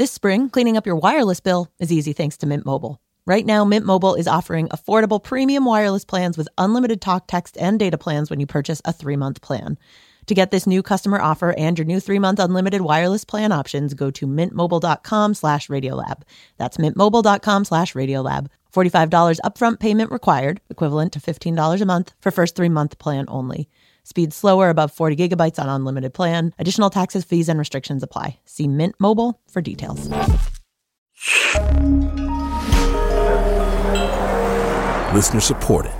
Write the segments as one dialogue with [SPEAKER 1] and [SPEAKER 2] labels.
[SPEAKER 1] This spring, cleaning up your wireless bill is easy thanks to Mint Mobile. Right now, Mint Mobile is offering affordable premium wireless plans with unlimited talk, text, and data plans when you purchase a three month plan. To get this new customer offer and your new three month unlimited wireless plan options, go to mintmobile.com slash radiolab. That's mintmobile.com slash radiolab. $45 upfront payment required, equivalent to $15 a month for first three month plan only. Speed slower above 40 gigabytes on unlimited plan. Additional taxes, fees, and restrictions apply. See Mint Mobile for details.
[SPEAKER 2] Listener supported.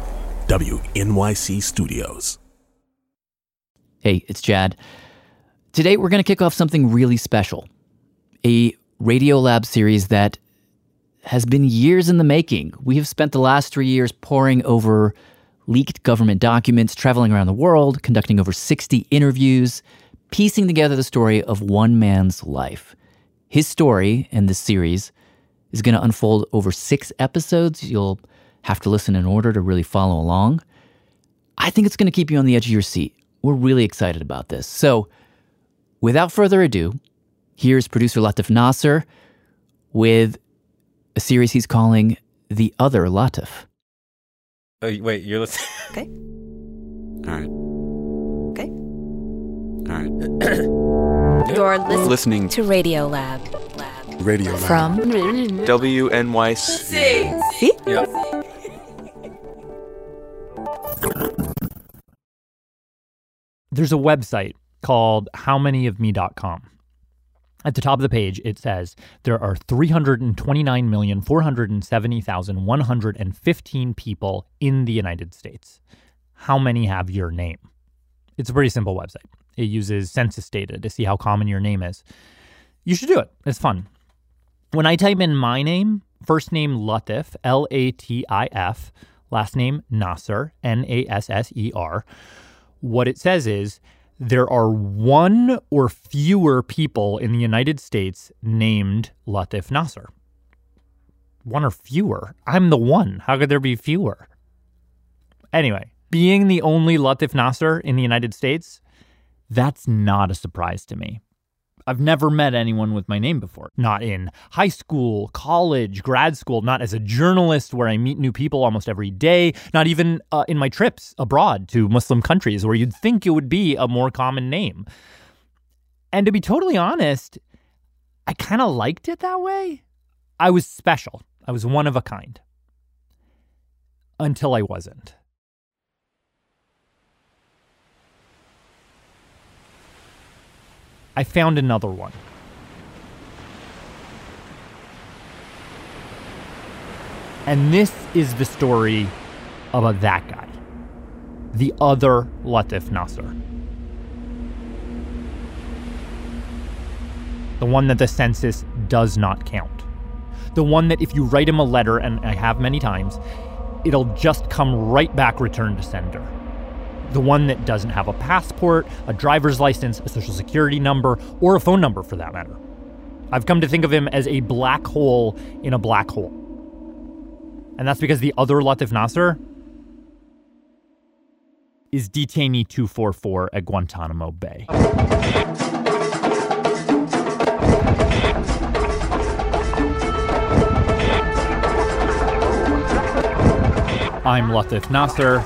[SPEAKER 2] WNYC Studios.
[SPEAKER 3] Hey, it's Jad. Today we're going to kick off something really special a Radiolab series that has been years in the making. We have spent the last three years poring over leaked government documents, traveling around the world, conducting over 60 interviews, piecing together the story of one man's life. His story in this series is going to unfold over six episodes. You'll have to listen in order to really follow along. I think it's going to keep you on the edge of your seat. We're really excited about this. So, without further ado, here's producer Latif Nasser with a series he's calling The Other Latif.
[SPEAKER 4] Oh, wait, you're listening.
[SPEAKER 5] Okay.
[SPEAKER 6] All right.
[SPEAKER 5] Okay.
[SPEAKER 6] All right.
[SPEAKER 5] You're listening,
[SPEAKER 6] Listening
[SPEAKER 5] to Radio Lab.
[SPEAKER 6] radio Lab.
[SPEAKER 5] From
[SPEAKER 7] WNYC.
[SPEAKER 5] See?
[SPEAKER 4] Yep.
[SPEAKER 8] There's a website called howmanyofme.com. At the top of the page, it says there are 329,470,115 people in the United States. How many have your name? It's a pretty simple website. It uses census data to see how common your name is. You should do it. It's fun. When I type in my name, first name Latif, L A T I F, last name Nasser, N A S S E R, what it says is there are one or fewer people in the United States named Latif Nasser. One or fewer. I'm the one. How could there be fewer? Anyway, being the only Latif Nasser in the United States, that's not a surprise to me. I've never met anyone with my name before. Not in high school, college, grad school, not as a journalist where I meet new people almost every day, not even uh, in my trips abroad to Muslim countries where you'd think it would be a more common name. And to be totally honest, I kind of liked it that way. I was special, I was one of a kind. Until I wasn't. I found another one. And this is the story about that guy, the other Latif Nasser. The one that the census does not count. The one that if you write him a letter, and I have many times, it'll just come right back returned to sender the one that doesn't have a passport, a driver's license, a social security number, or a phone number for that matter. I've come to think of him as a black hole in a black hole. And that's because the other Latif Nasser is detainee 244 at Guantanamo Bay. I'm Latif Nasser.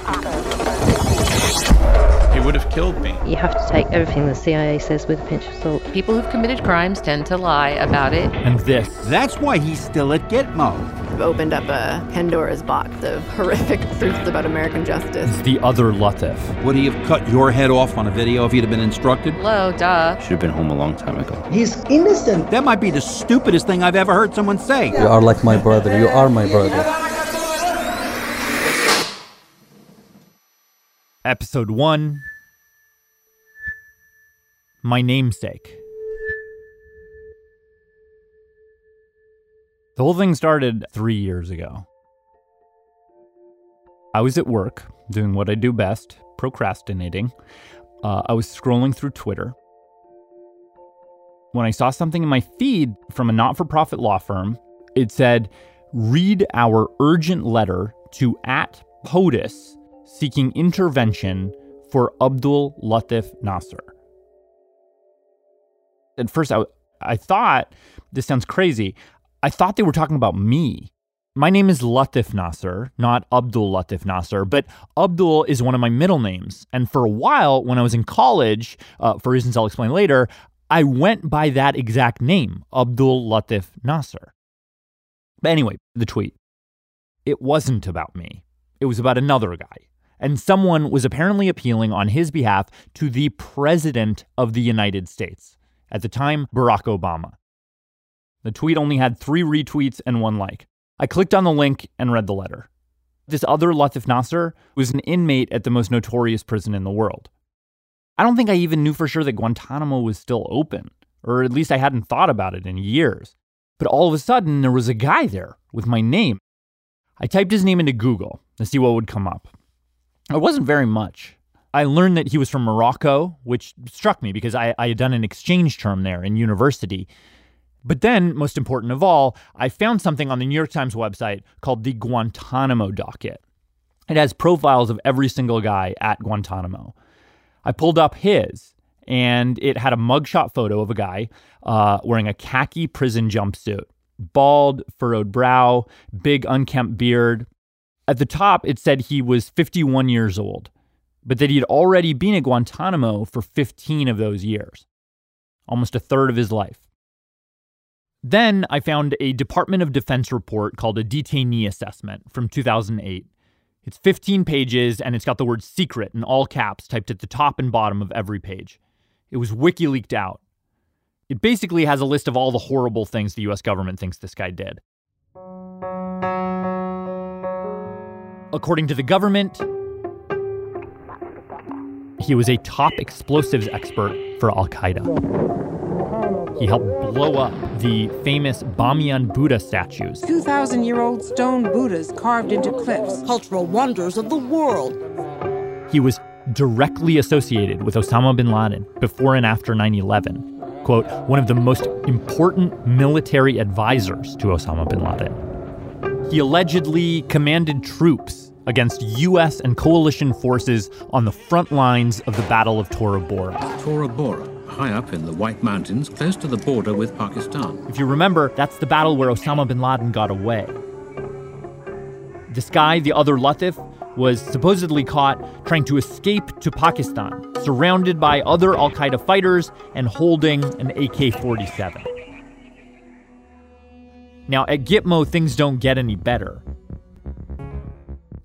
[SPEAKER 7] He would have killed me.
[SPEAKER 9] You have to take everything the CIA says with a pinch of salt.
[SPEAKER 10] People who've committed crimes tend to lie about it.
[SPEAKER 8] And this
[SPEAKER 11] That's why he's still at Gitmo.
[SPEAKER 12] We've opened up a Pandora's box of horrific truths about American justice.
[SPEAKER 8] is the other Latif.
[SPEAKER 11] Would he have cut your head off on a video if he'd have been instructed?
[SPEAKER 10] Hello, duh.
[SPEAKER 7] Should have been home a long time ago.
[SPEAKER 13] He's innocent.
[SPEAKER 11] That might be the stupidest thing I've ever heard someone say.
[SPEAKER 13] You are like my brother. You are my brother.
[SPEAKER 8] Episode 1 My Namesake. The whole thing started three years ago. I was at work doing what I do best, procrastinating. Uh, I was scrolling through Twitter when I saw something in my feed from a not for profit law firm. It said, Read our urgent letter to at POTUS seeking intervention for Abdul Latif Nasser. At first, I, I thought, this sounds crazy. I thought they were talking about me. My name is Latif Nasser, not Abdul Latif Nasser, but Abdul is one of my middle names. And for a while, when I was in college, uh, for reasons I'll explain later, I went by that exact name, Abdul Latif Nasser. But anyway, the tweet. It wasn't about me, it was about another guy. And someone was apparently appealing on his behalf to the President of the United States, at the time, Barack Obama. The tweet only had three retweets and one like. I clicked on the link and read the letter. This other Latif Nasser was an inmate at the most notorious prison in the world. I don't think I even knew for sure that Guantanamo was still open, or at least I hadn't thought about it in years. But all of a sudden, there was a guy there with my name. I typed his name into Google to see what would come up. It wasn't very much. I learned that he was from Morocco, which struck me because I, I had done an exchange term there in university. But then, most important of all, I found something on the New York Times website called the Guantanamo Docket. It has profiles of every single guy at Guantanamo. I pulled up his, and it had a mugshot photo of a guy uh, wearing a khaki prison jumpsuit, bald, furrowed brow, big unkempt beard. At the top, it said he was 51 years old, but that he had already been at Guantanamo for 15 of those years, almost a third of his life. Then I found a Department of Defense report called a detainee assessment from 2008. It's 15 pages and it's got the word secret in all caps typed at the top and bottom of every page. It was WikiLeaked out. It basically has a list of all the horrible things the US government thinks this guy did. According to the government, he was a top explosives expert for Al Qaeda. He helped blow up the famous Bamiyan Buddha statues.
[SPEAKER 13] 2,000 year old stone Buddhas carved into cliffs.
[SPEAKER 14] Cultural wonders of the world.
[SPEAKER 8] He was directly associated with Osama bin Laden before and after 9 11. Quote, one of the most important military advisors to Osama bin Laden. He allegedly commanded troops against U.S. and coalition forces on the front lines of the Battle of Tora Bora.
[SPEAKER 15] Tora Bora, high up in the White Mountains, close to the border with Pakistan.
[SPEAKER 8] If you remember, that's the battle where Osama bin Laden got away. This guy, the other Latif, was supposedly caught trying to escape to Pakistan, surrounded by other Al Qaeda fighters and holding an AK 47. Now, at Gitmo, things don't get any better.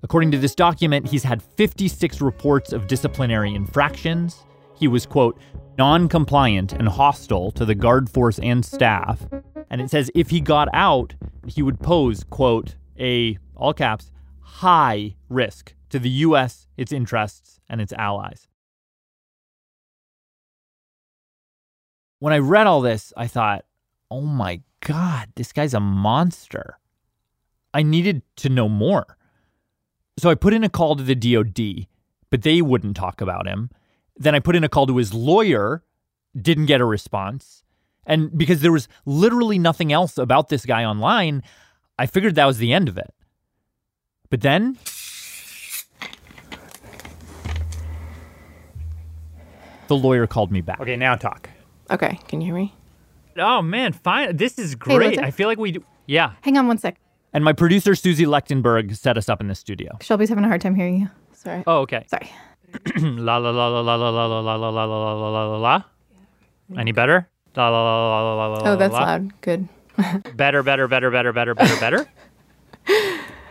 [SPEAKER 8] According to this document, he's had 56 reports of disciplinary infractions. He was, quote, non compliant and hostile to the guard force and staff. And it says if he got out, he would pose, quote, a, all caps, high risk to the U.S., its interests, and its allies. When I read all this, I thought, oh my God, this guy's a monster. I needed to know more. So I put in a call to the DOD, but they wouldn't talk about him. Then I put in a call to his lawyer, didn't get a response. And because there was literally nothing else about this guy online, I figured that was the end of it. But then the lawyer called me back. Okay, now talk.
[SPEAKER 12] Okay, can you hear me?
[SPEAKER 8] Oh man, fine. This is great. I feel like we do. Yeah.
[SPEAKER 16] Hang on one sec.
[SPEAKER 8] And my producer Suzie Lechtenberg set us up in the studio.
[SPEAKER 16] Shelby's having a hard time hearing you.
[SPEAKER 12] Sorry.
[SPEAKER 8] Oh, okay.
[SPEAKER 16] Sorry.
[SPEAKER 8] la la la la la la la la la la la la la la la la. Any better? La la la la la la la.
[SPEAKER 12] Oh, that's loud. Good.
[SPEAKER 8] Better, better, better, better, better, better, better.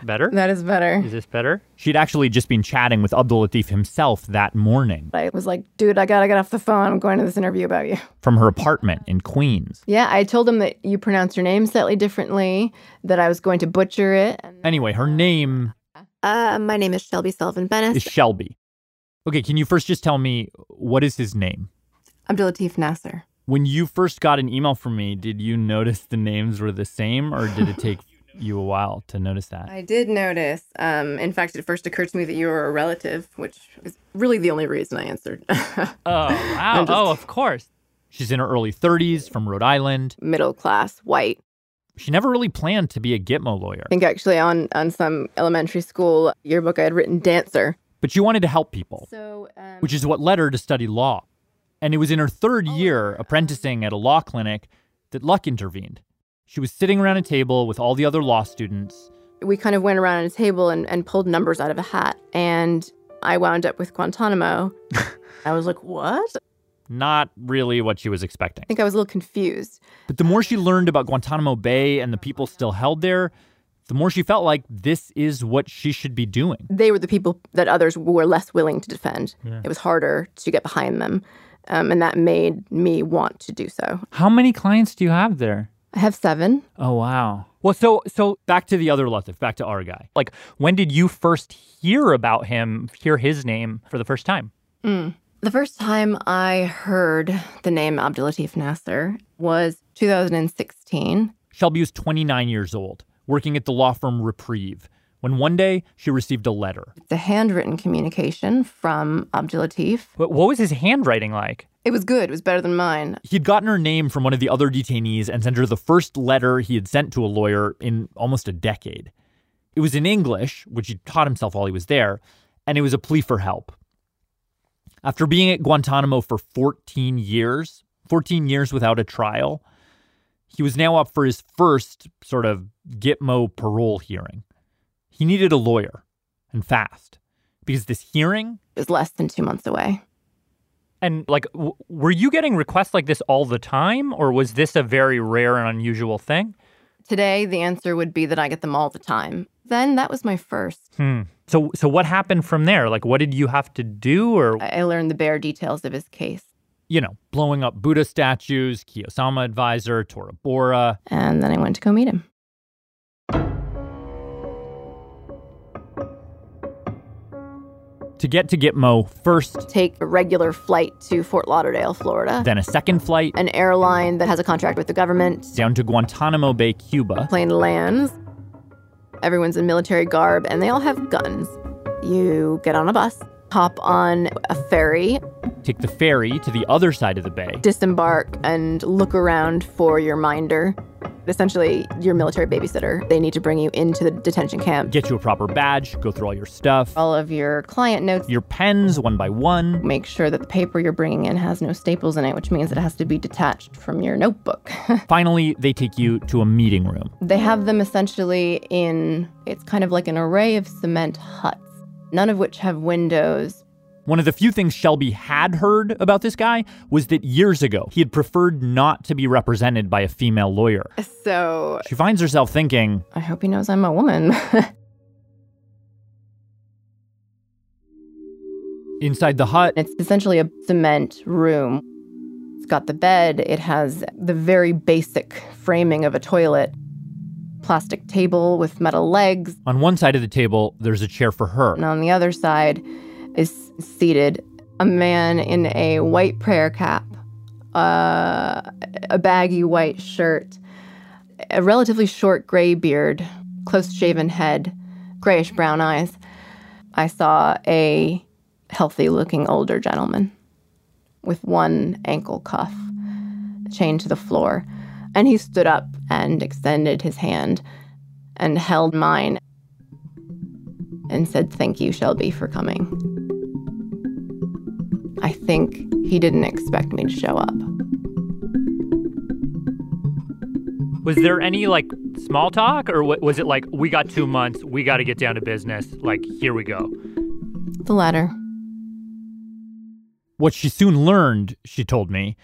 [SPEAKER 8] Better?
[SPEAKER 12] That is better.
[SPEAKER 8] Is this better? She'd actually just been chatting with Abdul Latif himself that morning
[SPEAKER 12] I was like, dude, I gotta get off the phone. I'm going to this interview about you.
[SPEAKER 8] from her apartment in Queens.
[SPEAKER 12] Yeah, I told him that you pronounce your name slightly differently, that I was going to butcher it.
[SPEAKER 8] Anyway, her name
[SPEAKER 17] Uh, my name is Shelby Sullivan Bennis.
[SPEAKER 8] is Shelby. Okay, can you first just tell me what is his name?
[SPEAKER 12] Abdulatif Nasser.
[SPEAKER 8] When you first got an email from me, did you notice the names were the same or did it take you a while to notice that?
[SPEAKER 12] I did notice. Um, in fact, it first occurred to me that you were a relative, which is really the only reason I answered.
[SPEAKER 8] oh, wow.
[SPEAKER 12] just-
[SPEAKER 8] Oh, of course. She's in her early 30s from Rhode Island.
[SPEAKER 12] Middle class, white.
[SPEAKER 8] She never really planned to be a Gitmo lawyer,
[SPEAKER 12] I think actually on, on some elementary school yearbook I had written dancer.
[SPEAKER 8] but she wanted to help people,
[SPEAKER 12] So, um,
[SPEAKER 8] which is what led her to study law. And it was in her third year apprenticing at a law clinic that luck intervened. She was sitting around a table with all the other law students.
[SPEAKER 12] we kind of went around a table and, and pulled numbers out of a hat. And I wound up with Guantanamo. I was like, what?
[SPEAKER 8] Not really what she was expecting.
[SPEAKER 12] I think I was a little confused.
[SPEAKER 8] But the more she learned about Guantanamo Bay and the people still held there, the more she felt like this is what she should be doing.
[SPEAKER 12] They were the people that others were less willing to defend.
[SPEAKER 8] Yeah.
[SPEAKER 12] It was harder to get behind them. Um, and that made me want to do so.
[SPEAKER 8] How many clients do you have there?
[SPEAKER 12] I have seven.
[SPEAKER 8] Oh wow. Well, so so back to the other Latif, back to our guy. Like, when did you first hear about him, hear his name for the first time?
[SPEAKER 12] Mm. The first time I heard the name Abdulatif Nasser was 2016.
[SPEAKER 8] Shelby was 29 years old, working at the law firm Reprieve, when one day she received a letter.
[SPEAKER 12] A handwritten communication from Abdulatif.
[SPEAKER 8] What, what was his handwriting like?
[SPEAKER 12] It was good. It was better than mine.
[SPEAKER 8] He'd gotten her name from one of the other detainees and sent her the first letter he had sent to a lawyer in almost a decade. It was in English, which he taught himself while he was there, and it was a plea for help. After being at Guantanamo for 14 years, 14 years without a trial, he was now up for his first sort of Gitmo parole hearing. He needed a lawyer, and fast, because this hearing
[SPEAKER 12] It was less than two months away.
[SPEAKER 16] And like, w- were you getting requests like this all the time, or was this a very rare and unusual thing?
[SPEAKER 12] Today, the answer would be that I get them all the time. Then that was my first.
[SPEAKER 16] Hmm. So, so what happened from there? Like, what did you have to do, or
[SPEAKER 12] I I learned the bare details of his case.
[SPEAKER 8] you know, blowing up Buddha statues, key Osama advisor, Tora Bora.
[SPEAKER 12] And then I went to go meet him.
[SPEAKER 8] To get to Gitmo, first,
[SPEAKER 12] Take a regular flight to Fort Lauderdale, Florida.
[SPEAKER 8] then a second flight
[SPEAKER 12] An airline that has a contract with the government.
[SPEAKER 8] down to Guantanamo Bay, Cuba.
[SPEAKER 12] Plane lands. Everyone's in military garb and they all have guns. You get on a bus, hop on a ferry,
[SPEAKER 8] Take the ferry to the other side of the bay.
[SPEAKER 12] disembark, and look around for your minder. Essentially, your military babysitter. They need to bring you into the detention camp.
[SPEAKER 8] Get you a proper badge, go through all your stuff,
[SPEAKER 12] All of your client notes.
[SPEAKER 8] your pens one by one.
[SPEAKER 12] Make sure that the paper you're bringing in has no staples in it, which means it has to be detached from your notebook.
[SPEAKER 8] Finally, they take you to a meeting room.
[SPEAKER 12] They have them essentially in, it's kind of like an array of cement huts, none of which have windows.
[SPEAKER 8] One of the few things Shelby had heard about this guy was that years ago he had preferred not to be represented by a female lawyer.
[SPEAKER 12] So
[SPEAKER 8] She finds herself thinking,
[SPEAKER 12] I hope he knows I'm a woman.
[SPEAKER 8] inside the hut,
[SPEAKER 12] it's essentially a cement room. It's got the bed, it has the very basic framing of a toilet, plastic table with metal legs.
[SPEAKER 8] on one side of the table, there's a chair for her.
[SPEAKER 12] And on the other side is seated a man in a white prayer cap, uh, a baggy white shirt, a relatively short gray beard, close shaven head, grayish brown eyes. I saw a healthy looking older gentleman with one ankle cuff chained to the floor. And he stood up and extended his hand and held mine and said, Thank you, Shelby, for coming. I think he didn't expect me to show up.
[SPEAKER 16] was there any like small talk, or wa- was it like we got two months, we got to get down to business, like here we go?
[SPEAKER 12] The latter.
[SPEAKER 8] What she soon learned, she told me,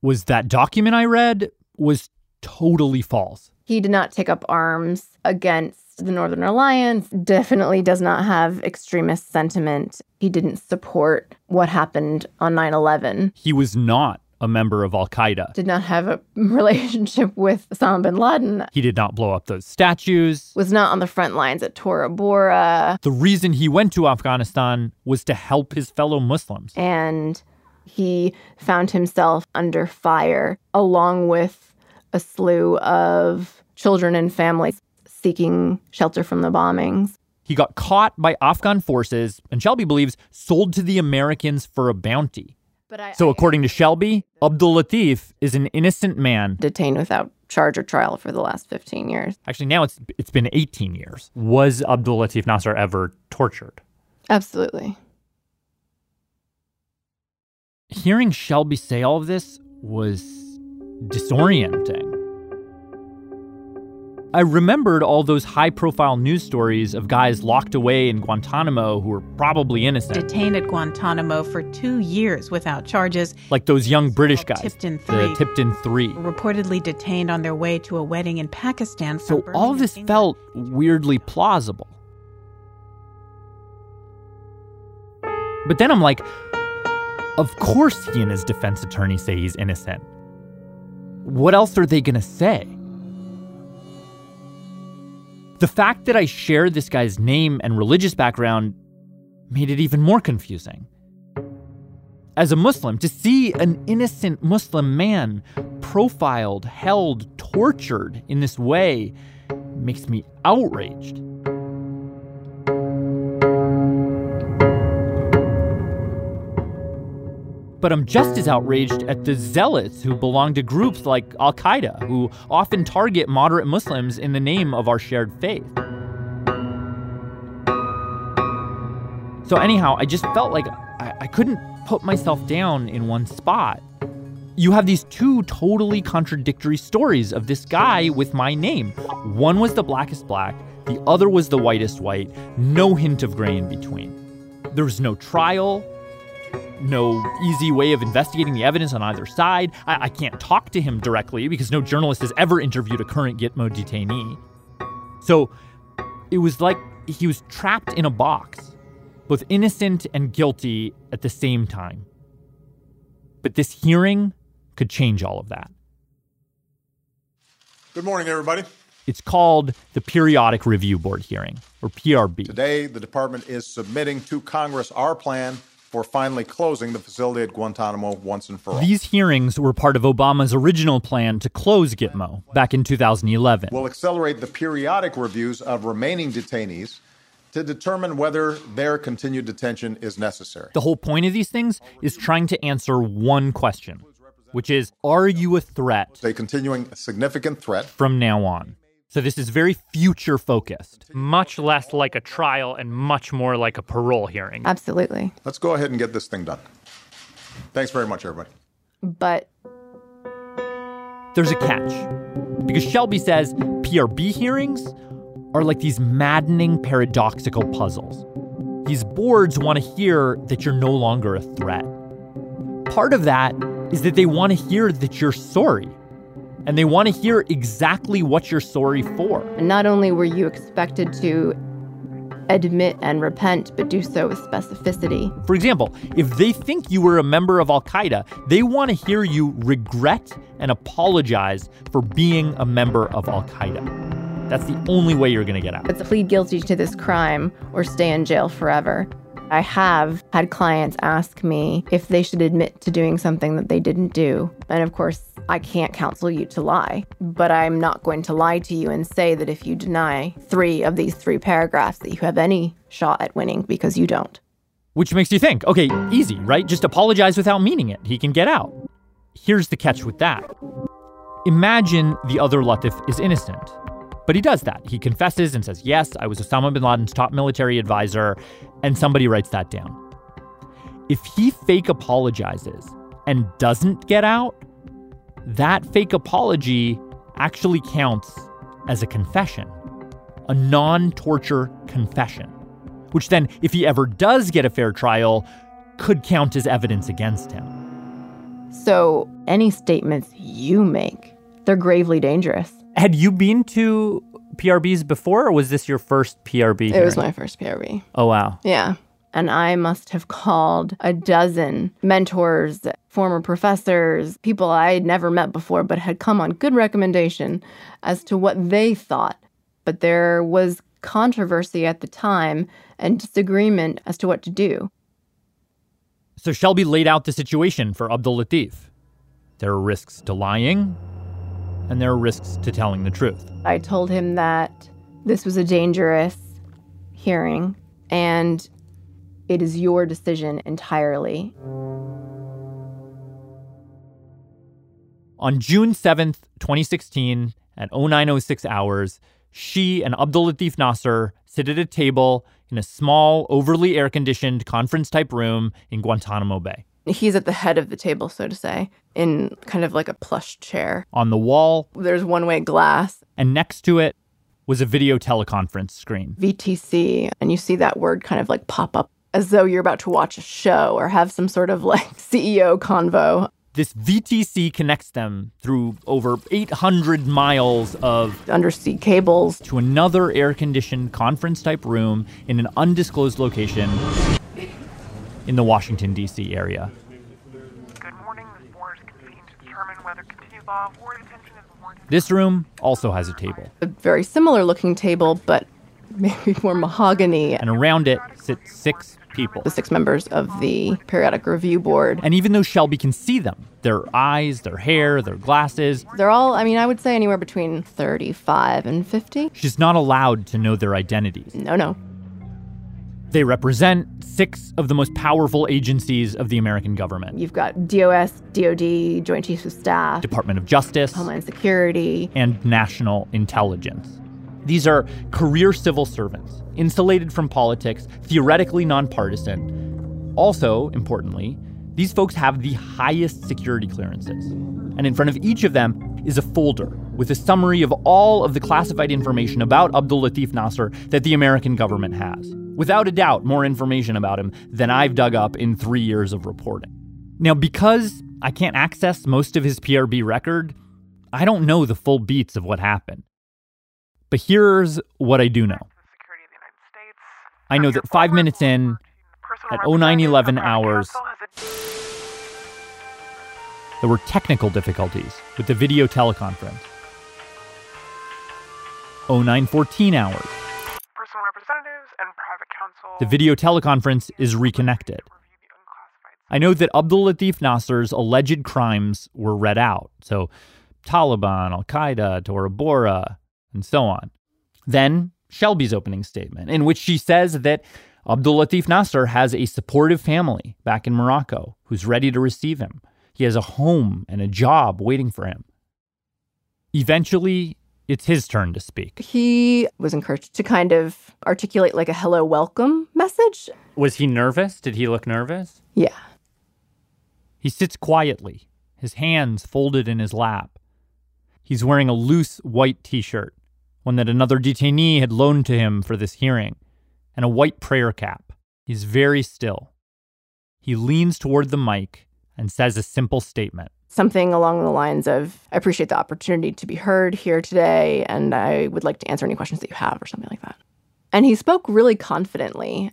[SPEAKER 8] was that document I read was totally false.
[SPEAKER 12] He did not take up arms against the Northern Alliance, definitely does not have extremist sentiment. He didn't support what happened on 9 11.
[SPEAKER 8] He was not a member of Al Qaeda.
[SPEAKER 12] Did not have a relationship with Osama bin Laden.
[SPEAKER 8] He did not blow up those statues.
[SPEAKER 12] Was not on the front lines at Tora Bora.
[SPEAKER 8] The reason he went to Afghanistan was to help his fellow Muslims.
[SPEAKER 12] And he found himself under fire along with a slew of children and families seeking shelter from the bombings.
[SPEAKER 8] He got caught by Afghan forces and Shelby believes sold to the Americans for a bounty.
[SPEAKER 12] I,
[SPEAKER 8] so, according to Shelby, Abdul Latif is an innocent man
[SPEAKER 12] detained without charge or trial for the last 15 years.
[SPEAKER 8] Actually, now it's it's been 18 years. Was Abdul Latif Nasser ever tortured?
[SPEAKER 12] Absolutely.
[SPEAKER 8] Hearing Shelby say all of this was disorienting. I remembered all those high profile news stories of guys locked away in Guantanamo who were probably innocent.
[SPEAKER 17] Detained at Guantanamo for two years without charges.
[SPEAKER 8] Like those young British guys.
[SPEAKER 17] Tipton 3.
[SPEAKER 8] The Tipton 3.
[SPEAKER 17] Reportedly detained on their way to a wedding in Pakistan.
[SPEAKER 8] So all this felt weirdly plausible. But then I'm like, of course he and his defense attorney say he's innocent. What else are they going to say? The fact that I shared this guy's name and religious background made it even more confusing. As a Muslim, to see an innocent Muslim man profiled, held, tortured in this way makes me outraged. But I'm just as outraged at the zealots who belong to groups like Al Qaeda, who often target moderate Muslims in the name of our shared faith. So, anyhow, I just felt like I, I couldn't put myself down in one spot. You have these two totally contradictory stories of this guy with my name. One was the blackest black, the other was the whitest white, no hint of gray in between. There was no trial, no easy way of investigating the evidence on either side. I, I, can't talk to him directly because no journalist has ever interviewed a current Gitmo detainee. So it was like he was trapped in a box, both innocent and guilty at the same time. But this hearing could change all of that.
[SPEAKER 18] Good morning, everybody.
[SPEAKER 8] It's called the Periodic Review Board hearing, or PRB.
[SPEAKER 18] Today, the department is submitting to Congress our plan for finally closing the facility at Guantanamo once and for all.
[SPEAKER 8] These hearings were part of Obama's original plan to close Gitmo back in 2011.
[SPEAKER 18] We'll accelerate the periodic reviews of remaining detainees to determine whether their continued detention is necessary.
[SPEAKER 8] The whole point of these things is trying to answer one question, which is Are you a threat?
[SPEAKER 18] A continuing significant threat.
[SPEAKER 8] From now on. So this is very future focused.
[SPEAKER 16] Much less like a trial and much more like a parole hearing.
[SPEAKER 12] Absolutely.
[SPEAKER 18] Let's go ahead and get this thing done. Thanks very much, everybody.
[SPEAKER 12] But
[SPEAKER 8] there's a catch. Because Shelby says PRB hearings are like these maddening paradoxical puzzles. These boards want to hear that you're no longer a threat. Part of that is that they want to hear that you're sorry and they want to hear exactly what you're sorry for.
[SPEAKER 12] And not only were you expected to admit and repent, but do so with specificity.
[SPEAKER 8] For example, if they think you were a member of Al Qaeda, they want to hear you regret and apologize for being a member of Al Qaeda. That's the only way you're going to get out.
[SPEAKER 12] It's plead guilty to this crime or stay in jail forever. I have had clients ask me if they should admit to doing something that they didn't do. And of course, I can't counsel you to lie, but I'm not going to lie to you and say that if you deny three of these three paragraphs, that you have any shot at winning because you don't.
[SPEAKER 8] Which makes you think, okay, easy, right? Just apologize without meaning it. He can get out. Here's the catch with that. Imagine the other Latif is innocent. But he does that. He confesses and says, Yes, I was Osama bin Laden's top military advisor, and somebody writes that down. If he fake apologizes and doesn't get out, that fake apology actually counts as a confession, a non torture confession, which then, if he ever does get a fair trial, could count as evidence against him.
[SPEAKER 12] So, any statements you make, they're gravely dangerous.
[SPEAKER 8] Had you been to PRBs before, or was this your first PRB?
[SPEAKER 12] It
[SPEAKER 8] hearing?
[SPEAKER 12] was my first PRB.
[SPEAKER 8] Oh, wow.
[SPEAKER 12] Yeah. And I must have called a dozen mentors, former professors, people I had never met before but had come on good recommendation as to what they thought. But there was controversy at the time and disagreement as to what to do.
[SPEAKER 8] So Shelby laid out the situation for Abdul Latif. There are risks to lying, and there are risks to telling the truth.
[SPEAKER 12] I told him that this was a dangerous hearing and it is your decision entirely.
[SPEAKER 8] On June 7th, 2016, at 0906 hours, she and Abdul Latif Nasser sit at a table in a small, overly air conditioned conference type room in Guantanamo Bay.
[SPEAKER 12] He's at the head of the table, so to say, in kind of like a plush chair.
[SPEAKER 8] On the wall,
[SPEAKER 12] there's one way glass.
[SPEAKER 8] And next to it was a video teleconference screen.
[SPEAKER 12] VTC. And you see that word kind of like pop up as though you're about to watch a show or have some sort of like CEO convo.
[SPEAKER 8] This VTC connects them through over 800 miles of
[SPEAKER 12] undersea cables
[SPEAKER 8] to another air conditioned conference type room in an undisclosed location in the Washington, D.C. area.
[SPEAKER 19] Good morning. This board is convened to determine whether continued law of war detention is warranted.
[SPEAKER 8] This room also has a table.
[SPEAKER 12] A very similar looking table, but maybe more mahogany.
[SPEAKER 8] And around it sit six people.
[SPEAKER 12] The six members of the periodic review board.
[SPEAKER 8] And even though Shelby can see them, their eyes, their hair, their glasses,
[SPEAKER 12] they're all, I mean, I would say anywhere between 35 and 50.
[SPEAKER 8] She's not allowed to know their identities.
[SPEAKER 12] No, no.
[SPEAKER 8] They represent six of the most powerful agencies of the American government.
[SPEAKER 12] You've got DOS, DOD, Joint Chiefs of Staff,
[SPEAKER 8] Department of Justice,
[SPEAKER 12] Homeland Security,
[SPEAKER 8] and National Intelligence. These are career civil servants, insulated from politics, theoretically nonpartisan. Also, importantly, these folks have the highest security clearances. And in front of each of them is a folder with a summary of all of the classified information about Abdul Latif Nasser that the American government has. Without a doubt, more information about him than I've dug up in three years of reporting. Now, because I can't access most of his PRB record, I don't know the full beats of what happened. But here's what I do know. I know that five minutes in, at 0911 hours, there were technical difficulties with the video teleconference. 0914 hours.
[SPEAKER 19] Personal representatives and private counsel.
[SPEAKER 8] The video teleconference is reconnected. I know that Abdul Latif Nasser's alleged crimes were read out. So Taliban, Al Qaeda, Tora Bora, and so on. Then Shelby's opening statement, in which she says that Abdul Latif Nasser has a supportive family back in Morocco who's ready to receive him. He has a home and a job waiting for him. Eventually, it's his turn to speak.
[SPEAKER 12] He was encouraged to kind of articulate like a hello, welcome message.
[SPEAKER 16] Was he nervous? Did he look nervous?
[SPEAKER 12] Yeah.
[SPEAKER 8] He sits quietly, his hands folded in his lap. He's wearing a loose white t shirt, one that another detainee had loaned to him for this hearing, and a white prayer cap. He's very still. He leans toward the mic and says a simple statement
[SPEAKER 12] something along the lines of I appreciate the opportunity to be heard here today, and I would like to answer any questions that you have, or something like that. And he spoke really confidently.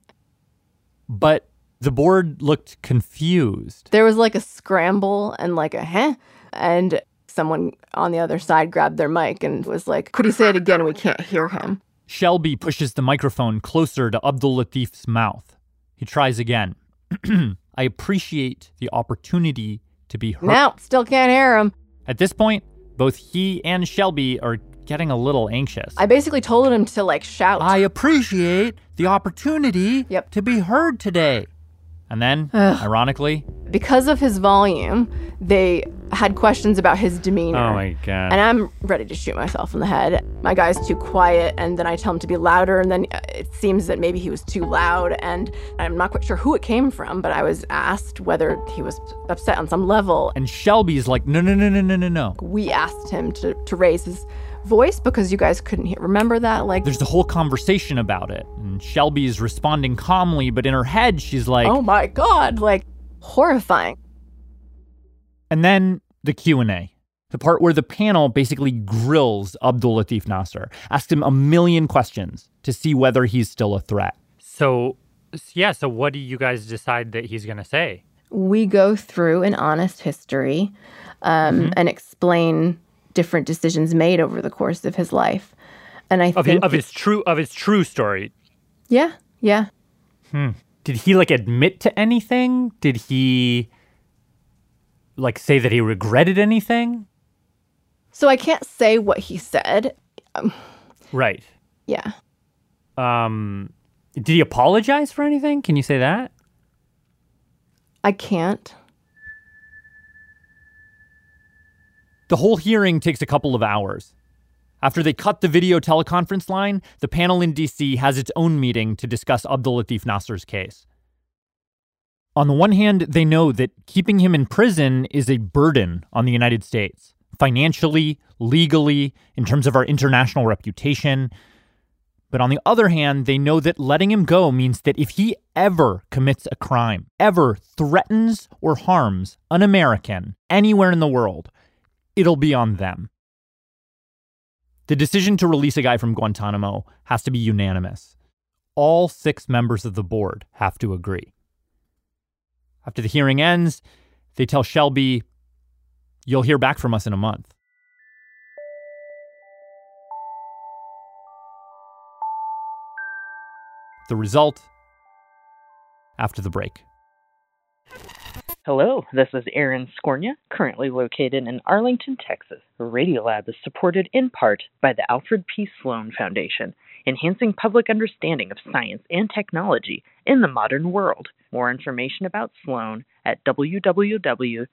[SPEAKER 8] But the board looked confused.
[SPEAKER 12] There was like a scramble and like a huh, and someone on the other side grabbed their mic and was like, Could he say it again? We can't hear him.
[SPEAKER 8] Shelby pushes the microphone closer to Abdul Latif's mouth. He tries again. I appreciate the opportunity to be heard.
[SPEAKER 12] No, still can't hear him.
[SPEAKER 8] At this point, both he and Shelby are getting a little anxious.
[SPEAKER 12] I basically told him to like shout.
[SPEAKER 8] I appreciate the opportunity
[SPEAKER 12] yep.
[SPEAKER 8] to be heard today. And then,
[SPEAKER 12] Ugh.
[SPEAKER 8] ironically,
[SPEAKER 12] because of his volume, they had questions about his demeanor.
[SPEAKER 16] Oh my god.
[SPEAKER 12] And I'm ready to shoot myself in the head. My guy's too quiet, and then I tell him to be louder, and then uh, it seems that maybe he was too loud, and I'm not quite sure who it came from, but I was asked whether he was upset on some level.
[SPEAKER 8] And Shelby's like, no, no, no, no, no, no, no.
[SPEAKER 12] We asked him to, to raise his voice because you guys couldn't hear. Remember that? Like,
[SPEAKER 8] there's a whole conversation about it, and Shelby's responding calmly, but in her head, she's like,
[SPEAKER 12] "Oh my god!" Like, horrifying.
[SPEAKER 8] And then the Q&A. The part where the panel basically grills Abdul Latif Nasser, asks him a million questions to see whether he's still a threat.
[SPEAKER 16] So Yeah, so what do you guys decide that he's going to say?
[SPEAKER 12] We go through an honest history um,
[SPEAKER 16] Mhm.
[SPEAKER 12] and explain different decisions made over the course of his life. And I
[SPEAKER 16] Of his,
[SPEAKER 12] think
[SPEAKER 16] of his true of his true story.
[SPEAKER 12] yeah, yeah.
[SPEAKER 16] Hmm. Did he like admit to anything? Did he like say that he regretted anything?
[SPEAKER 12] So I can't say what he said. Um,
[SPEAKER 16] Right.
[SPEAKER 12] yeah.
[SPEAKER 16] Um did he apologize for anything? Can you say that?
[SPEAKER 12] I can't.
[SPEAKER 8] The whole hearing takes a couple of hours. After they cut the video teleconference line, the panel in DC has its own meeting to discuss Abdul Latif Nasser's case. On the one hand, they know that keeping him in prison is a burden on the United States, financially, legally, in terms of our international reputation. But on the other hand, they know that letting him go means that if he ever commits a crime, ever threatens or harms an American anywhere in the world, it'll be on them. The decision to release a guy from Guantanamo has to be unanimous. All six members of the board have to agree. After the hearing ends, they tell Shelby, You'll hear back from us in a month. The result after the break.
[SPEAKER 20] Hello, this is Aaron Scornia, currently located in Arlington, Texas. Radiolab is supported in part by the Alfred P. Sloan Foundation, enhancing public understanding of science and technology in the modern world. More information about Sloan at www.sloan.org.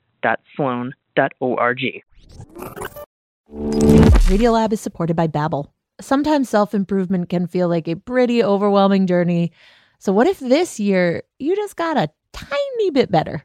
[SPEAKER 1] Radiolab is supported by Babbel. Sometimes self-improvement can feel like a pretty overwhelming journey. So what if this year you just got a tiny bit better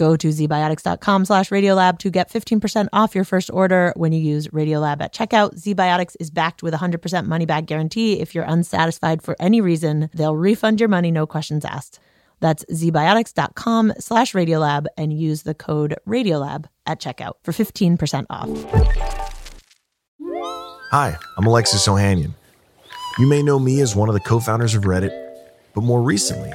[SPEAKER 1] Go to zbiotics.com slash radiolab to get 15% off your first order when you use Radiolab at checkout. ZBiotics is backed with a 100% money back guarantee. If you're unsatisfied for any reason, they'll refund your money, no questions asked. That's zbiotics.com slash radiolab and use the code radiolab at checkout for 15% off.
[SPEAKER 21] Hi, I'm Alexis Ohanian. You may know me as one of the co founders of Reddit, but more recently,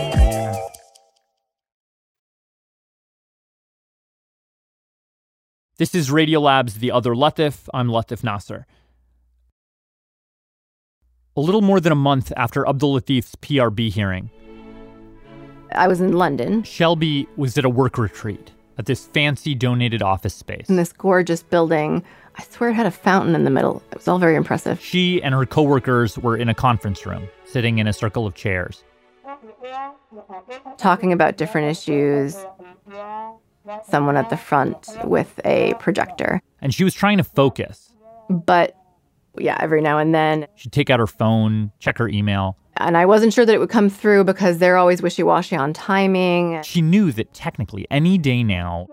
[SPEAKER 8] This is Radiolab's The Other Latif. I'm Latif Nasser. A little more than a month after Abdul Latif's PRB hearing,
[SPEAKER 12] I was in London
[SPEAKER 8] Shelby was at a work retreat at this fancy donated office space.
[SPEAKER 12] in this gorgeous building. I swear it had a fountain in the middle. It was all very impressive.
[SPEAKER 8] She and her coworkers were in a conference room, sitting in a circle of chairs.
[SPEAKER 12] Talking about different issues. Someone at the front with a projector.
[SPEAKER 8] And she was trying to focus.
[SPEAKER 12] But yeah, every now and then
[SPEAKER 8] She'd take out her phone, check her email.
[SPEAKER 12] And I wasn't sure that it would come through because they're always wishy washy on timing.
[SPEAKER 8] She knew that technically any day now,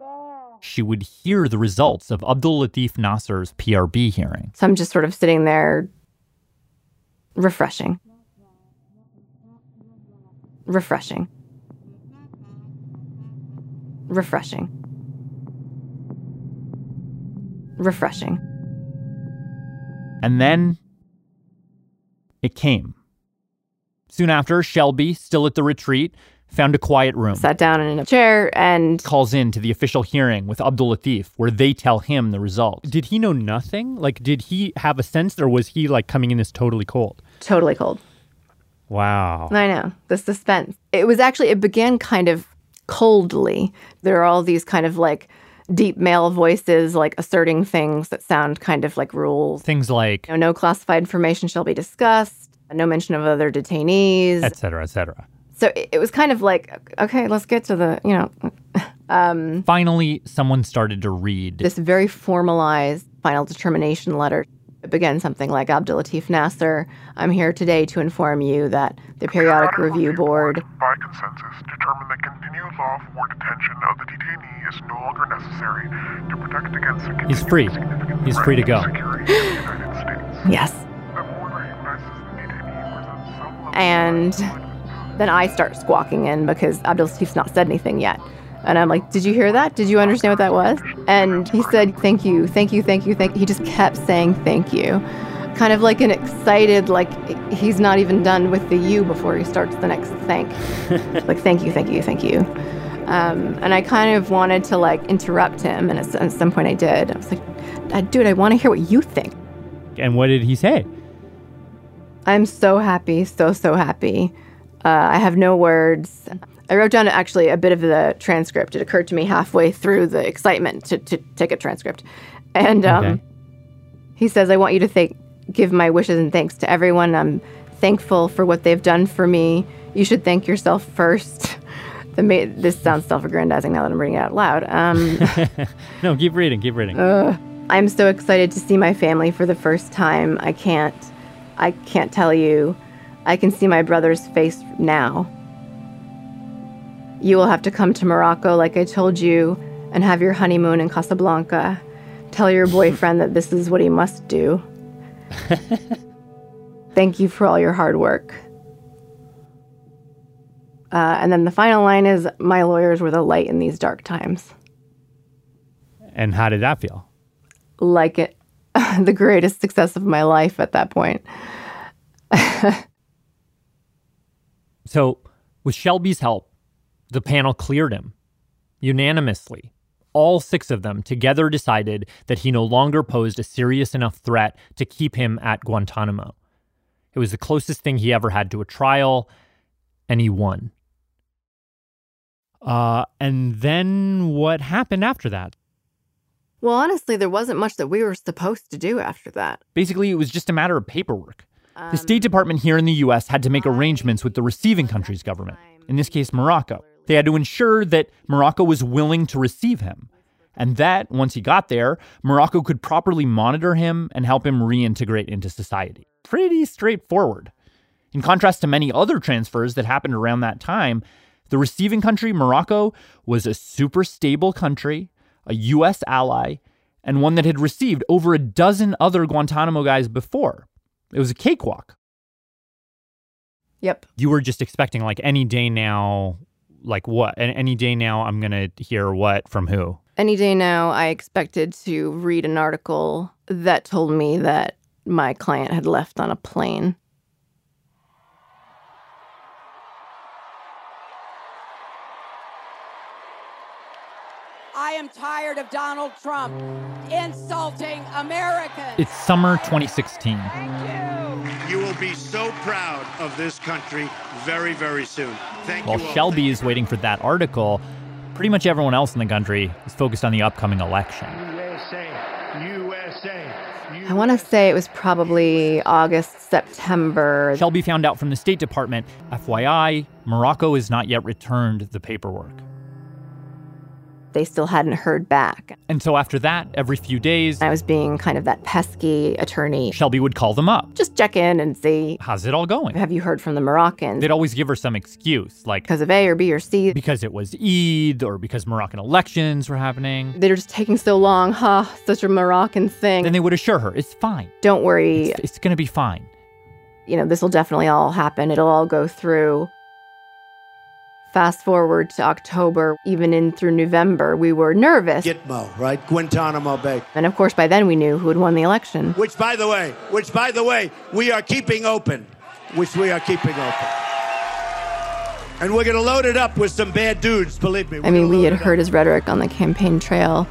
[SPEAKER 8] she would hear the results of Abdul Latif Nasser's PRB hearing.
[SPEAKER 12] So I'm just sort of sitting there refreshing. Refreshing. Refreshing. Refreshing.
[SPEAKER 8] And then it came. Soon after, Shelby, still at the retreat, found a quiet room.
[SPEAKER 12] Sat down in a chair and
[SPEAKER 8] calls in to the official hearing with Abdul Latif, where they tell him the result. Did he know nothing? Like, did he have a sense, or was he like coming in this totally cold?
[SPEAKER 12] Totally cold.
[SPEAKER 8] Wow.
[SPEAKER 12] I know the suspense. It was actually it began kind of coldly. There are all these kind of like deep male voices like asserting things that sound kind of like rules.
[SPEAKER 8] Things like
[SPEAKER 12] you know, no classified information shall be discussed, no mention of other detainees,
[SPEAKER 8] et cetera, et cetera.
[SPEAKER 12] So it, it was kind of like, okay, let's get to the, you know. Um,
[SPEAKER 8] Finally, someone started to read
[SPEAKER 12] this very formalized final determination letter. It began something like Abdul Latif Nasser, I'm here today to inform you that the Periodic Review Board,
[SPEAKER 19] by consensus, determined that continued lawful war detention of the detainee is no longer necessary to protect against the
[SPEAKER 8] He's free. He's free to go.
[SPEAKER 12] Yes. And then I start squawking in because Abdul Latif's not said anything yet. And I'm like, Did you hear that? Did you understand what that was? And he said, Thank you, thank you, thank you, thank you. He just kept saying thank you. Kind of like an excited, like he's not even done with the you before he starts the next thank. like, thank you, thank you, thank you. Um, and I kind of wanted to like interrupt him. And at some point I did. I was like, Dude, I want to hear what you think.
[SPEAKER 8] And what did he say?
[SPEAKER 12] I'm so happy, so, so happy. Uh, I have no words. I wrote down actually a bit of the transcript. It occurred to me halfway through the excitement to, to take a transcript. And um, okay. he says, I want you to thank, give my wishes and thanks to everyone. I'm thankful for what they've done for me. You should thank yourself first. Ma- this sounds self aggrandizing now that I'm reading it out loud. Um,
[SPEAKER 8] no, keep reading, keep reading.
[SPEAKER 12] Uh, I'm so excited to see my family for the first time. I can't, I can't tell you. I can see my brother's face now. You will have to come to Morocco, like I told you, and have your honeymoon in Casablanca. Tell your boyfriend that this is what he must do. Thank you for all your hard work. Uh, and then the final line is My lawyers were the light in these dark times.
[SPEAKER 8] And how did that feel?
[SPEAKER 12] Like it, the greatest success of my life at that point.
[SPEAKER 8] so, with Shelby's help, the panel cleared him unanimously. All six of them together decided that he no longer posed a serious enough threat to keep him at Guantanamo. It was the closest thing he ever had to a trial, and he won. Uh, and then what happened after that?
[SPEAKER 12] Well, honestly, there wasn't much that we were supposed to do after that.
[SPEAKER 8] Basically, it was just a matter of paperwork. Um, the State Department here in the U.S. had to make arrangements with the receiving country's government, in this case, Morocco. They had to ensure that Morocco was willing to receive him, and that, once he got there, Morocco could properly monitor him and help him reintegrate into society. Pretty straightforward. In contrast to many other transfers that happened around that time, the receiving country, Morocco, was a super stable country, a U.S. ally, and one that had received over a dozen other Guantanamo guys before. It was a cakewalk.
[SPEAKER 12] Yep.
[SPEAKER 8] You were just expecting like any day now, like what? And Any day now, I'm going to hear what from who?
[SPEAKER 12] Any day now, I expected to read an article that told me that my client had left on a plane.
[SPEAKER 14] I am tired of Donald Trump insulting Americans.
[SPEAKER 8] It's summer 2016.
[SPEAKER 22] You will be so proud of this country very, very soon. Thank
[SPEAKER 8] While
[SPEAKER 22] you. While
[SPEAKER 8] Shelby is waiting for that article, pretty much everyone else in the country is focused on the upcoming election.
[SPEAKER 22] USA, USA.
[SPEAKER 12] I want to say it was probably August, September.
[SPEAKER 8] Shelby found out from the State Department FYI, Morocco has not yet returned the paperwork.
[SPEAKER 12] They still hadn't heard back.
[SPEAKER 8] And so after that, every few days,
[SPEAKER 12] I was being kind of that pesky attorney.
[SPEAKER 8] Shelby would call them up.
[SPEAKER 12] Just check in and see
[SPEAKER 8] How's it all going?
[SPEAKER 12] have you heard from the Moroccans?
[SPEAKER 8] They'd always give her some excuse, like
[SPEAKER 12] because of A or B or C.
[SPEAKER 8] because it was Eid or because Moroccan elections were happening.
[SPEAKER 12] They're just taking so long. Huh, such a Moroccan thing.
[SPEAKER 8] Then they would assure her, it's fine.
[SPEAKER 12] Don't worry.
[SPEAKER 8] It's, it's going to be fine.
[SPEAKER 12] You know, this will definitely all happen. It'll all go through. Fast forward to October, even in through November, we were nervous.
[SPEAKER 22] Gitmo, right? Guantanamo Bay.
[SPEAKER 12] And of course, by then we knew who had won the election.
[SPEAKER 22] Which, by the way, which, by the way, we are keeping open. Which we are keeping open. And we're going to load it up with some bad dudes, believe me.
[SPEAKER 12] I mean, we had heard his rhetoric on the campaign trail,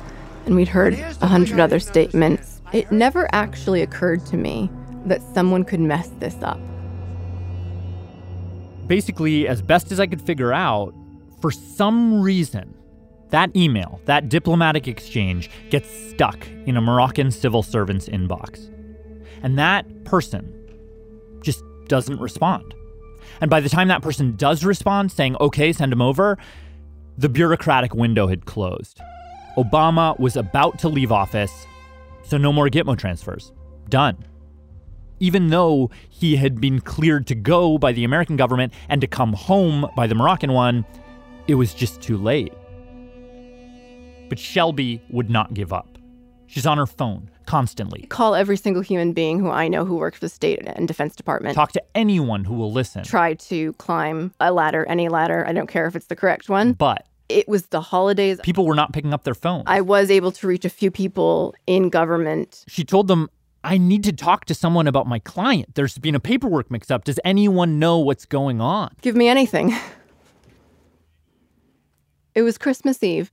[SPEAKER 12] and we'd heard a hundred other statements. It never actually occurred to me that someone could mess this up.
[SPEAKER 8] Basically, as best as I could figure out, for some reason, that email, that diplomatic exchange, gets stuck in a Moroccan civil servant's inbox. And that person just doesn't respond. And by the time that person does respond, saying, okay, send him over, the bureaucratic window had closed. Obama was about to leave office, so no more Gitmo transfers. Done. Even though he had been cleared to go by the American government and to come home by the Moroccan one, it was just too late. But Shelby would not give up. She's on her phone constantly.
[SPEAKER 12] Call every single human being who I know who works for the State and Defense Department.
[SPEAKER 8] Talk to anyone who will listen.
[SPEAKER 12] Try to climb a ladder, any ladder. I don't care if it's the correct one.
[SPEAKER 8] But
[SPEAKER 12] it was the holidays.
[SPEAKER 8] people were not picking up their phones.
[SPEAKER 12] I was able to reach a few people in government.
[SPEAKER 8] She told them, I need to talk to someone about my client. There's been a paperwork mix up. Does anyone know what's going on?
[SPEAKER 12] Give me anything. It was Christmas Eve.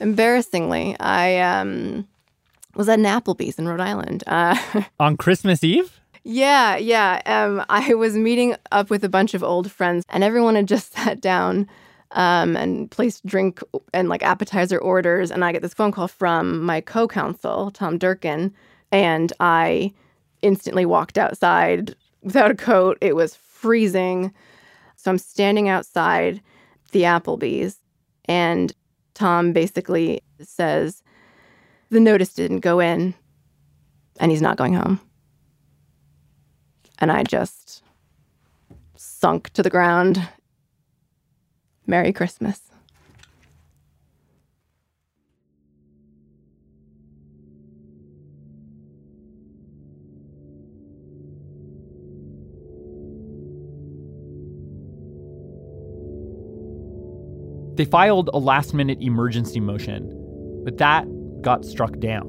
[SPEAKER 12] Embarrassingly, I um, was at an Applebee's in Rhode Island. Uh,
[SPEAKER 8] On Christmas Eve?
[SPEAKER 12] yeah, yeah. Um, I was meeting up with a bunch of old friends, and everyone had just sat down um, and placed drink and like appetizer orders. And I get this phone call from my co counsel, Tom Durkin, and I instantly walked outside without a coat. It was freezing. So I'm standing outside the Applebee's, and Tom basically says, The notice didn't go in, and he's not going home. And I just sunk to the ground. Merry Christmas.
[SPEAKER 8] They filed a last minute emergency motion, but that got struck down.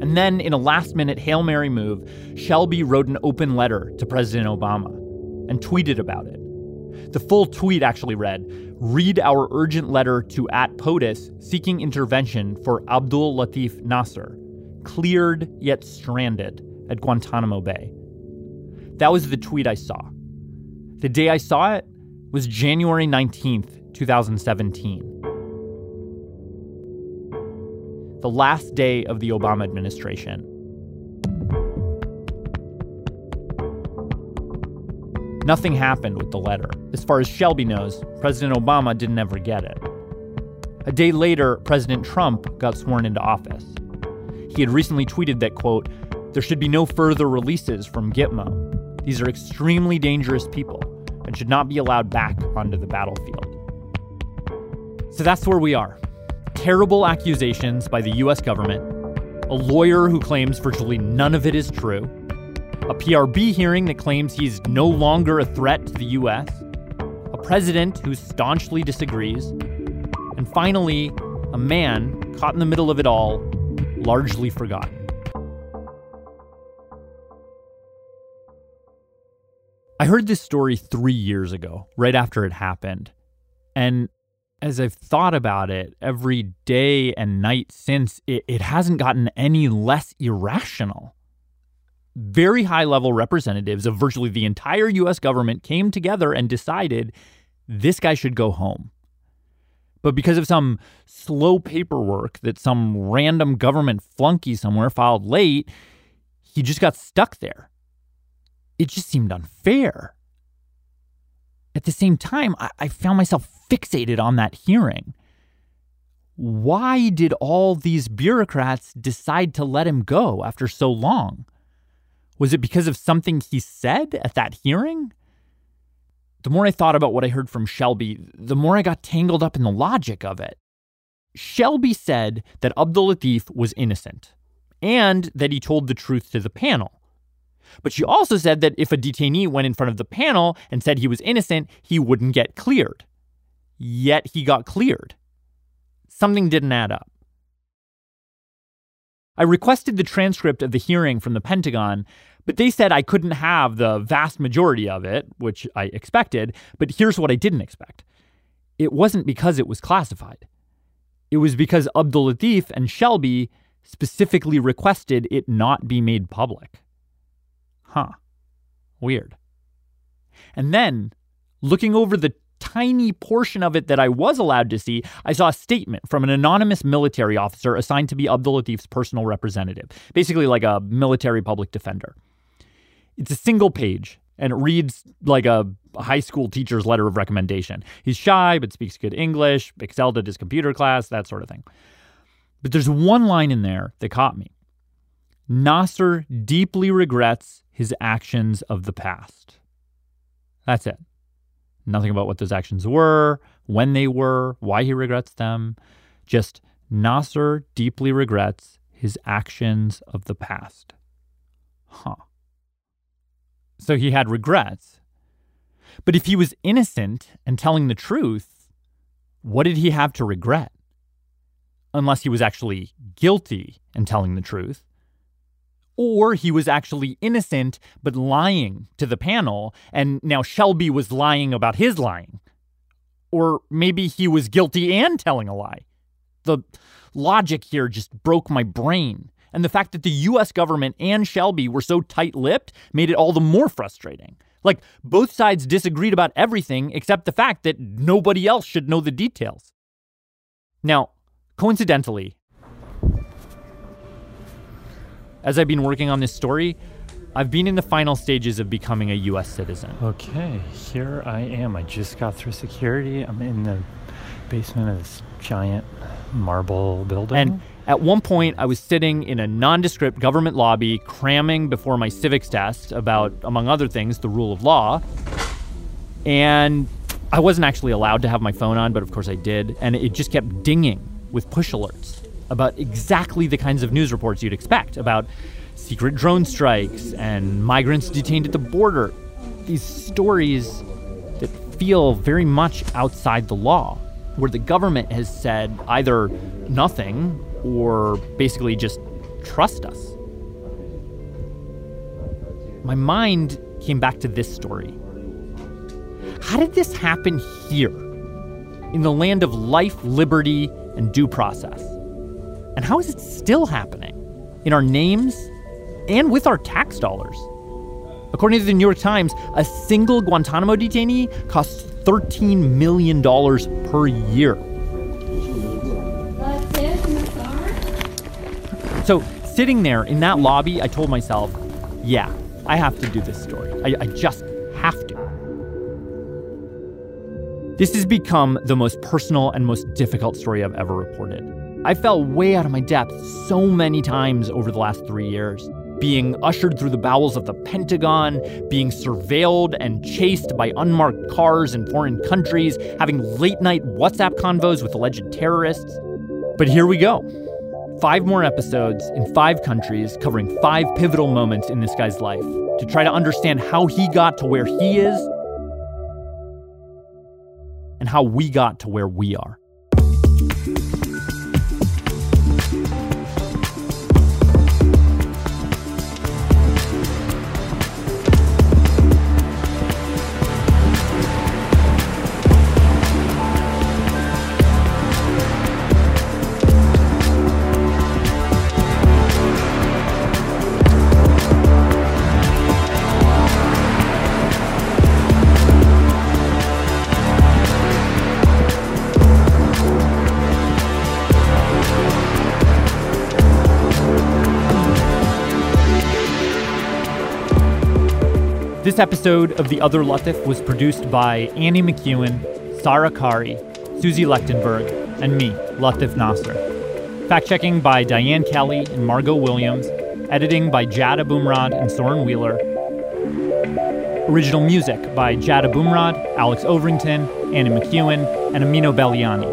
[SPEAKER 8] And then, in a last minute Hail Mary move, Shelby wrote an open letter to President Obama and tweeted about it. The full tweet actually read Read our urgent letter to at POTUS seeking intervention for Abdul Latif Nasser, cleared yet stranded at Guantanamo Bay. That was the tweet I saw. The day I saw it was January 19th, 2017. The last day of the Obama administration. Nothing happened with the letter. As far as Shelby knows, President Obama didn't ever get it. A day later, President Trump got sworn into office. He had recently tweeted that, quote, there should be no further releases from Gitmo. These are extremely dangerous people and should not be allowed back onto the battlefield. So that's where we are. Terrible accusations by the US government, a lawyer who claims virtually none of it is true, a PRB hearing that claims he's no longer a threat to the US, a president who staunchly disagrees, and finally, a man caught in the middle of it all, largely forgotten. I heard this story three years ago, right after it happened. And as I've thought about it every day and night since, it, it hasn't gotten any less irrational. Very high level representatives of virtually the entire US government came together and decided this guy should go home. But because of some slow paperwork that some random government flunky somewhere filed late, he just got stuck there it just seemed unfair. At the same time, I, I, found myself fixated on that hearing. why did all these bureaucrats decide to let him go after so long? Was it because of something he said at that hearing? The more I thought about what I heard from Shelby, the more I got tangled up in the logic of it. Shelby said that Abdul Latif was innocent and that he told the truth to the panel. But she also said that if a detainee went in front of the panel and said he was innocent, he wouldn't get cleared. Yet he got cleared. Something didn't add up. I requested the transcript of the hearing from the Pentagon, but they said I couldn't have the vast majority of it, which I expected. But here's what I didn't expect it wasn't because it was classified, it was because Abdul Latif and Shelby specifically requested it not be made public. Huh. Weird. And then, looking over the tiny portion of it that I was allowed to see, I saw a statement from an anonymous military officer assigned to be Abdul Latif's personal representative, basically like a military public defender. It's a single page and it reads like a high school teacher's letter of recommendation. He's shy but speaks good English, excelled at his computer class, that sort of thing. But there's one line in there that caught me. Nasser deeply regrets his actions of the past. That's it. Nothing about what those actions were, when they were, why he regrets them. Just Nasser deeply regrets his actions of the past. Huh. So he had regrets. But if he was innocent and telling the truth, what did he have to regret? Unless he was actually guilty and telling the truth or he was actually innocent but lying to the panel, and now Shelby was lying about his lying. Or maybe he was guilty and telling a lie. The logic here just broke my brain. And the fact that the US government and Shelby were so tight lipped made it all the more frustrating. Like, both sides disagreed about everything except the fact that nobody else should know the details. Now, coincidentally, as I've been working on this story, I've been in the final stages of becoming a US citizen.
[SPEAKER 23] Okay, here I am. I just got through security. I'm in the basement of this giant marble building.
[SPEAKER 8] And at one point, I was sitting in a nondescript government lobby cramming before my civics test about, among other things, the rule of law. And I wasn't actually allowed to have my phone on, but of course I did. And it just kept dinging with push alerts about exactly the kinds of news reports you'd expect about secret drone strikes and migrants detained at the border. These stories that feel very much outside the law, where the government has said either nothing or basically just trust us. My mind came back to this story. How did this happen here, in the land of life, liberty, and due process? And how is it still happening? In our names and with our tax dollars. According to the New York Times, a single Guantanamo detainee costs $13 million per year. So, sitting there in that lobby, I told myself, yeah, I have to do this story. I, I just have to. This has become the most personal and most difficult story I've ever reported. I fell way out of my depth so many times over the last three years. Being ushered through the bowels of the Pentagon, being surveilled and chased by unmarked cars in foreign countries, having late night WhatsApp convos with alleged terrorists. But here we go. Five more episodes in five countries covering five pivotal moments in this guy's life to try to understand how he got to where he is and how we got to where we are. This episode of The Other Latif was produced by Annie McEwen, Sarah Qari, Suzie Lechtenberg, and me, Latif Nasser. Fact checking by Diane Kelly and Margot Williams. Editing by Jad Abumrad and Soren Wheeler. Original music by Jad Abumrad, Alex Overington, Annie McEwen, and Amino Belyamani.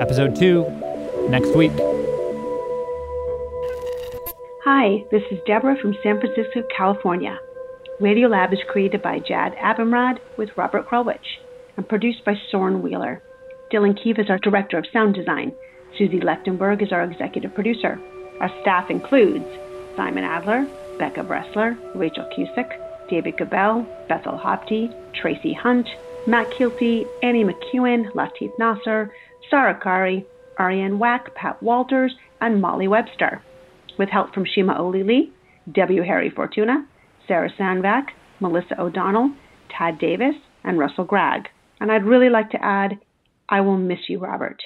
[SPEAKER 8] Episode 2, next week.
[SPEAKER 24] Hi, this is Deborah from San Francisco, California. Radiolab is created by Jad Abumrad with Robert Krulwich and produced by Soren Wheeler. Dylan Keefe is our director of sound design. Suzie Lechtenberg is our executive producer. Our staff includes Simon Adler, Becca Bressler, Rachel Cusick, David Gebel, Bethel Habte, Tracie Hunt, Matt Kielty, Annie McEwen, Latif Nasser, Sarah Qari, Arianne Wack, Pat Walters, and Molly Webster. With help from Shima Oliaee, W. Harry Fortuna, Sarah Sandbach, Melissa O'Donnell, Tad Davis, and Russell Gragg. And I'd really like to add, I will miss you, Robert.